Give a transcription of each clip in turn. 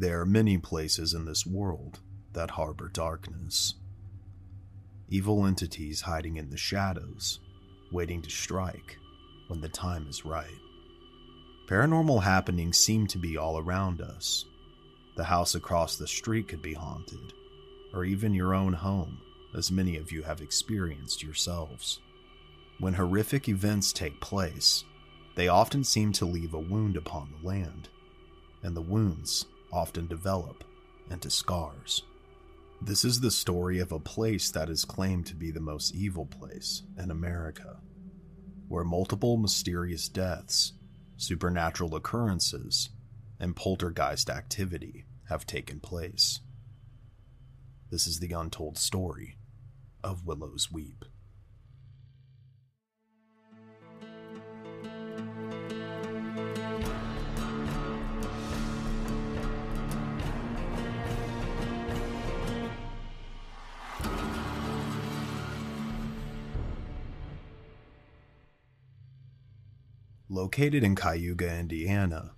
There are many places in this world that harbor darkness. Evil entities hiding in the shadows, waiting to strike when the time is right. Paranormal happenings seem to be all around us. The house across the street could be haunted, or even your own home, as many of you have experienced yourselves. When horrific events take place, they often seem to leave a wound upon the land, and the wounds often develop into scars. This is the story of a place that is claimed to be the most evil place in America, where multiple mysterious deaths, supernatural occurrences, and poltergeist activity have taken place. This is the untold story of Willow's Weep. Located in Cayuga, Indiana,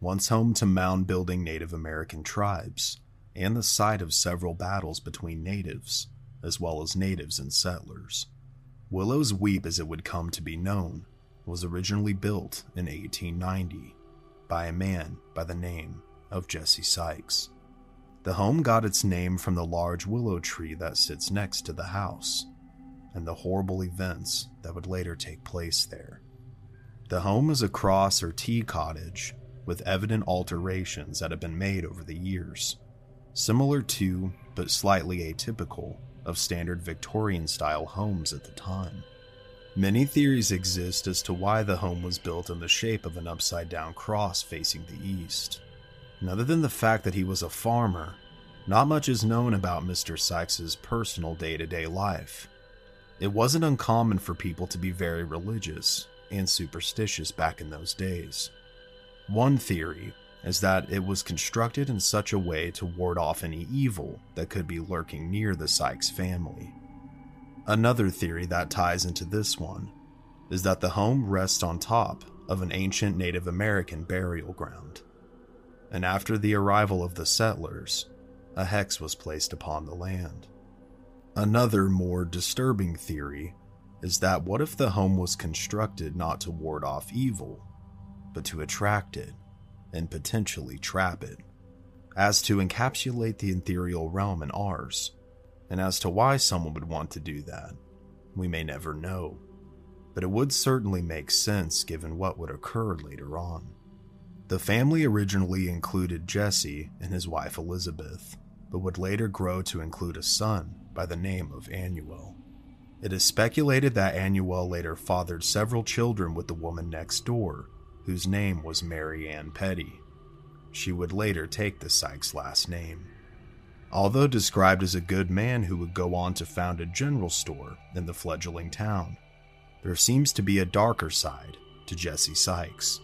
once home to mound building Native American tribes, and the site of several battles between natives, as well as natives and settlers. Willow's Weep, as it would come to be known, was originally built in 1890 by a man by the name of Jesse Sykes. The home got its name from the large willow tree that sits next to the house, and the horrible events that would later take place there. The home is a cross or T cottage with evident alterations that have been made over the years, similar to, but slightly atypical, of standard Victorian style homes at the time. Many theories exist as to why the home was built in the shape of an upside down cross facing the east. And other than the fact that he was a farmer, not much is known about Mr. Sykes's personal day to day life. It wasn't uncommon for people to be very religious and superstitious back in those days. One theory is that it was constructed in such a way to ward off any evil that could be lurking near the Sykes family. Another theory that ties into this one is that the home rests on top of an ancient Native American burial ground. And after the arrival of the settlers, a hex was placed upon the land. Another more disturbing theory is that what if the home was constructed not to ward off evil, but to attract it and potentially trap it? As to encapsulate the ethereal realm in ours, and as to why someone would want to do that, we may never know. But it would certainly make sense given what would occur later on. The family originally included Jesse and his wife Elizabeth, but would later grow to include a son by the name of Annuel. It is speculated that Annuel later fathered several children with the woman next door, whose name was Mary Ann Petty. She would later take the Sykes last name. Although described as a good man who would go on to found a general store in the fledgling town, there seems to be a darker side to Jesse Sykes.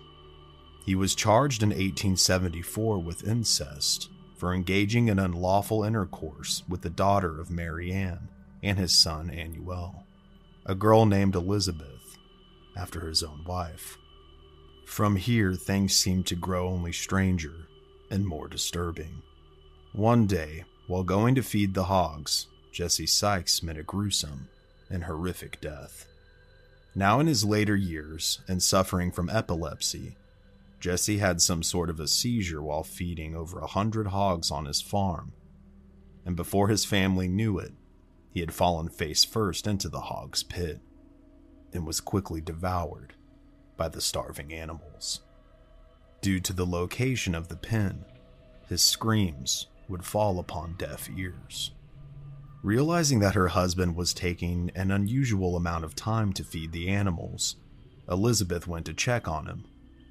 He was charged in 1874 with incest for engaging in unlawful intercourse with the daughter of Mary Ann and his son Annuel, a girl named Elizabeth, after his own wife. From here, things seemed to grow only stranger and more disturbing. One day, while going to feed the hogs, Jesse Sykes met a gruesome and horrific death. Now in his later years and suffering from epilepsy, Jesse had some sort of a seizure while feeding over a hundred hogs on his farm. And before his family knew it, he had fallen face first into the hog's pit and was quickly devoured by the starving animals. Due to the location of the pen, his screams would fall upon deaf ears. Realizing that her husband was taking an unusual amount of time to feed the animals, Elizabeth went to check on him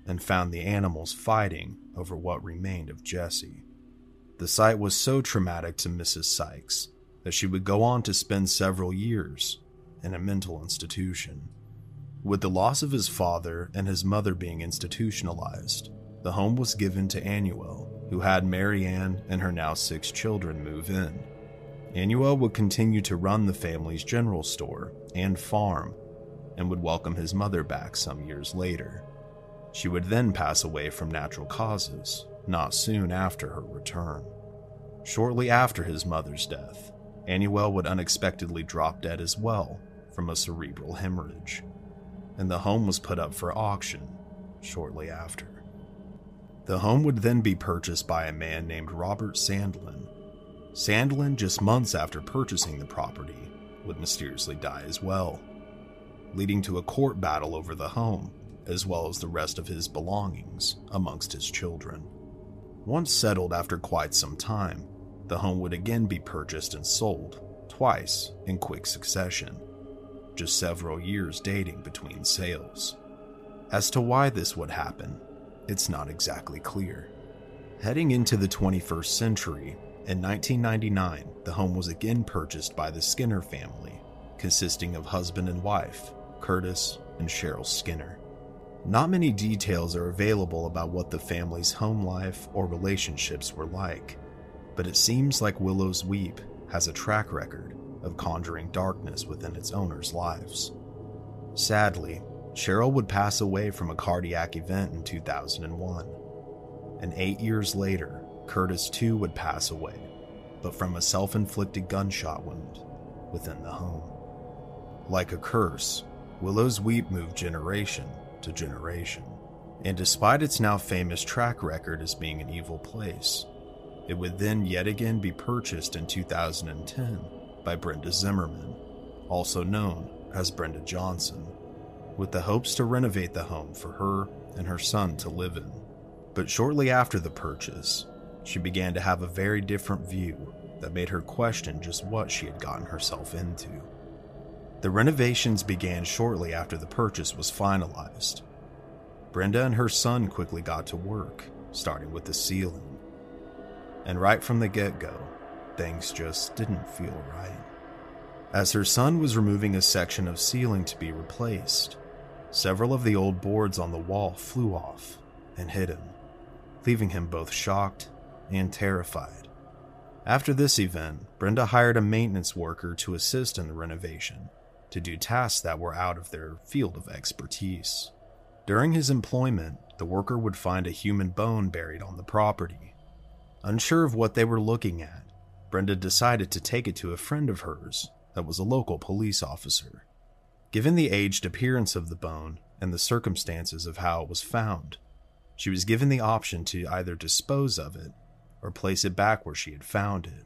and found the animals fighting over what remained of Jesse. The sight was so traumatic to Mrs. Sykes that she would go on to spend several years in a mental institution. With the loss of his father and his mother being institutionalized, the home was given to Annuel, who had Mary Ann and her now six children move in. Annuel would continue to run the family's general store and farm and would welcome his mother back some years later. She would then pass away from natural causes not soon after her return. Shortly after his mother's death, Annuel would unexpectedly drop dead as well from a cerebral hemorrhage, and the home was put up for auction shortly after. The home would then be purchased by a man named Robert Sandlin. Sandlin, just months after purchasing the property, would mysteriously die as well, leading to a court battle over the home, as well as the rest of his belongings amongst his children. Once settled after quite some time, the home would again be purchased and sold, twice in quick succession, just several years dating between sales. As to why this would happen, it's not exactly clear. Heading into the 21st century, in 1999, the home was again purchased by the Skinner family, consisting of husband and wife, Curtis and Cheryl Skinner. Not many details are available about what the family's home life or relationships were like, but it seems like Willow's Weep has a track record of conjuring darkness within its owners' lives. Sadly, Cheryl would pass away from a cardiac event in 2001. And eight years later, Curtis too would pass away, but from a self inflicted gunshot wound within the home. Like a curse, Willow's Weep moved generation to generation. And despite its now famous track record as being an evil place, it would then yet again be purchased in 2010 by Brenda Zimmerman, also known as Brenda Johnson, with the hopes to renovate the home for her and her son to live in. But shortly after the purchase, she began to have a very different view that made her question just what she had gotten herself into. The renovations began shortly after the purchase was finalized. Brenda and her son quickly got to work, starting with the ceiling and right from the get go, things just didn't feel right. As her son was removing a section of ceiling to be replaced, several of the old boards on the wall flew off and hit him, leaving him both shocked and terrified. After this event, Brenda hired a maintenance worker to assist in the renovation to do tasks that were out of their field of expertise. During his employment, the worker would find a human bone buried on the property Unsure of what they were looking at, Brenda decided to take it to a friend of hers that was a local police officer. Given the aged appearance of the bone and the circumstances of how it was found, she was given the option to either dispose of it or place it back where she had found it.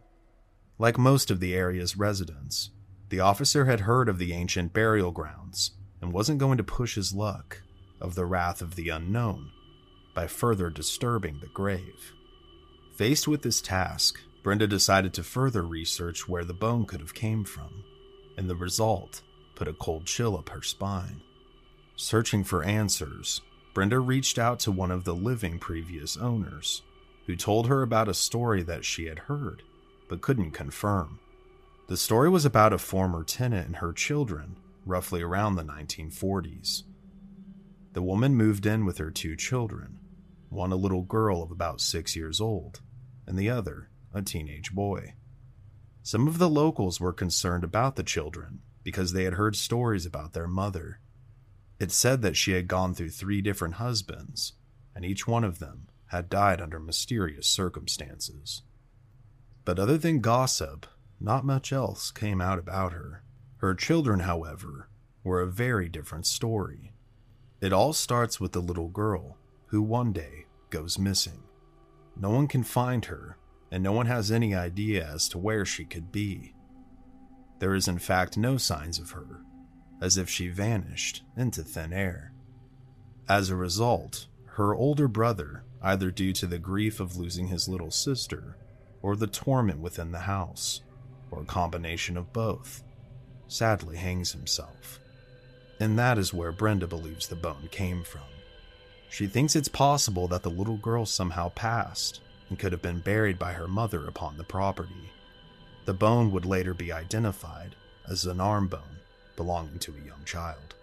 Like most of the area's residents, the officer had heard of the ancient burial grounds and wasn't going to push his luck of the wrath of the unknown by further disturbing the grave. Faced with this task, Brenda decided to further research where the bone could have came from, and the result put a cold chill up her spine. Searching for answers, Brenda reached out to one of the living previous owners, who told her about a story that she had heard, but couldn't confirm. The story was about a former tenant and her children, roughly around the 1940s. The woman moved in with her two children, one a little girl of about six years old, and the other a teenage boy. Some of the locals were concerned about the children because they had heard stories about their mother. It said that she had gone through three different husbands, and each one of them had died under mysterious circumstances. But other than gossip, not much else came out about her. Her children, however, were a very different story. It all starts with the little girl who one day goes missing. No one can find her, and no one has any idea as to where she could be. There is, in fact, no signs of her, as if she vanished into thin air. As a result, her older brother, either due to the grief of losing his little sister, or the torment within the house, or a combination of both, sadly hangs himself. And that is where Brenda believes the bone came from. She thinks it's possible that the little girl somehow passed and could have been buried by her mother upon the property. The bone would later be identified as an arm bone belonging to a young child.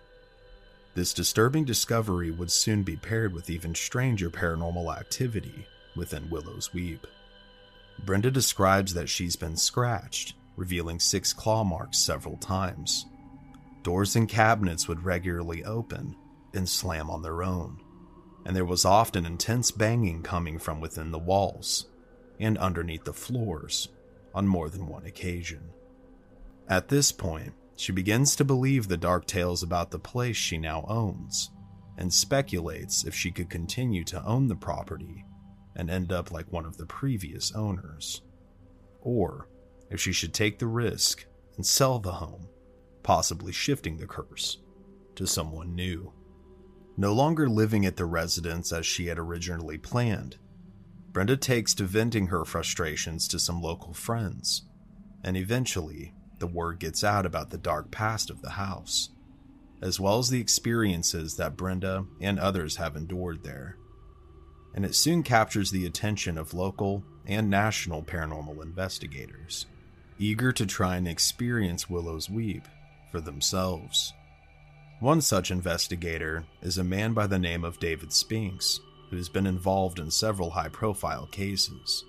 This disturbing discovery would soon be paired with even stranger paranormal activity within Willow's Weep. Brenda describes that she's been scratched, revealing six claw marks several times. Doors and cabinets would regularly open and slam on their own and there was often intense banging coming from within the walls and underneath the floors on more than one occasion. At this point, she begins to believe the dark tales about the place she now owns and speculates if she could continue to own the property and end up like one of the previous owners, or if she should take the risk and sell the home, possibly shifting the curse to someone new. No longer living at the residence as she had originally planned, Brenda takes to venting her frustrations to some local friends, and eventually, the word gets out about the dark past of the house, as well as the experiences that Brenda and others have endured there. And it soon captures the attention of local and national paranormal investigators, eager to try and experience Willow's Weep for themselves. One such investigator is a man by the name of David Spinks, who's been involved in several high profile cases.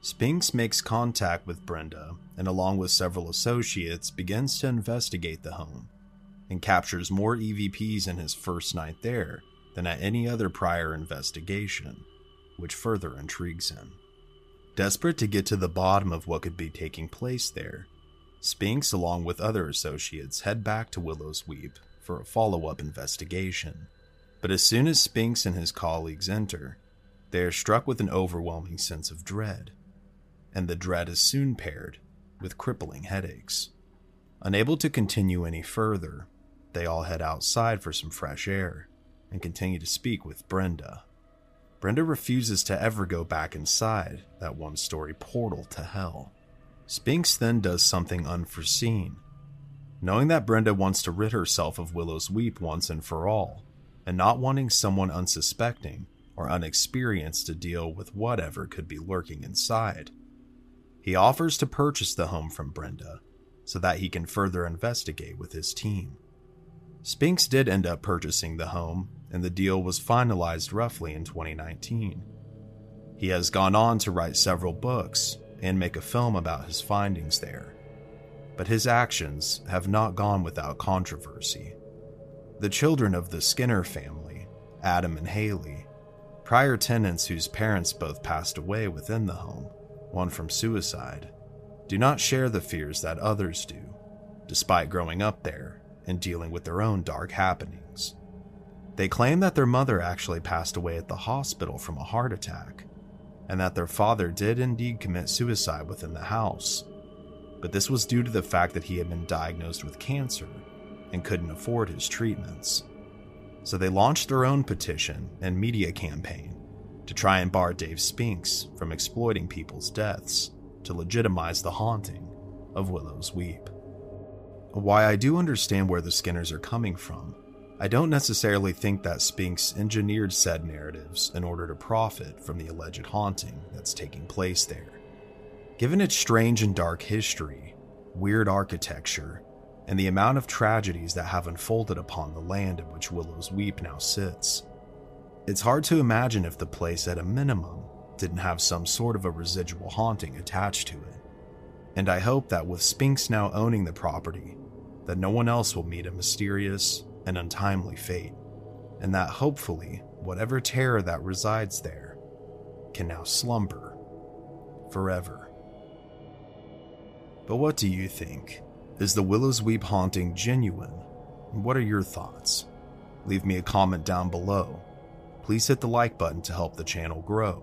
Spinks makes contact with Brenda and, along with several associates, begins to investigate the home and captures more EVPs in his first night there than at any other prior investigation, which further intrigues him. Desperate to get to the bottom of what could be taking place there, Spinks, along with other associates, head back to Willow's Weep for a follow up investigation. But as soon as Spinks and his colleagues enter, they are struck with an overwhelming sense of dread, and the dread is soon paired with crippling headaches. Unable to continue any further, they all head outside for some fresh air and continue to speak with Brenda. Brenda refuses to ever go back inside that one story portal to hell. Spinks then does something unforeseen. Knowing that Brenda wants to rid herself of Willow's Weep once and for all, and not wanting someone unsuspecting or unexperienced to deal with whatever could be lurking inside. He offers to purchase the home from Brenda so that he can further investigate with his team. Spinks did end up purchasing the home, and the deal was finalized roughly in 2019. He has gone on to write several books and make a film about his findings there, but his actions have not gone without controversy. The children of the Skinner family, Adam and Haley, prior tenants whose parents both passed away within the home, one from suicide, do not share the fears that others do, despite growing up there and dealing with their own dark happenings. They claim that their mother actually passed away at the hospital from a heart attack, and that their father did indeed commit suicide within the house, but this was due to the fact that he had been diagnosed with cancer and couldn't afford his treatments. So they launched their own petition and media campaign to try and bar Dave Spinks from exploiting people's deaths to legitimize the haunting of Willow's Weep. Why I do understand where the Skinners are coming from, I don't necessarily think that Spinks engineered said narratives in order to profit from the alleged haunting that's taking place there. Given its strange and dark history, weird architecture, and the amount of tragedies that have unfolded upon the land in which Willow's Weep now sits. It's hard to imagine if the place, at a minimum, didn't have some sort of a residual haunting attached to it. And I hope that with Spinks now owning the property, that no one else will meet a mysterious and untimely fate, and that hopefully, whatever terror that resides there can now slumber forever. But what do you think? Is the Willow's Weep haunting genuine? What are your thoughts? Leave me a comment down below. Please hit the like button to help the channel grow.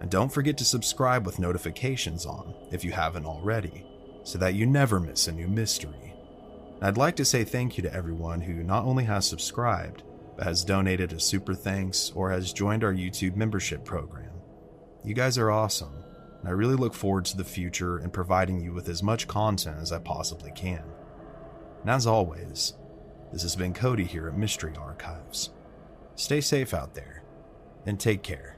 And don't forget to subscribe with notifications on if you haven't already, so that you never miss a new mystery. I'd like to say thank you to everyone who not only has subscribed, but has donated a super thanks or has joined our YouTube membership program. You guys are awesome and I really look forward to the future and providing you with as much content as I possibly can. And as always, this has been Cody here at Mystery Archives. Stay safe out there, and take care.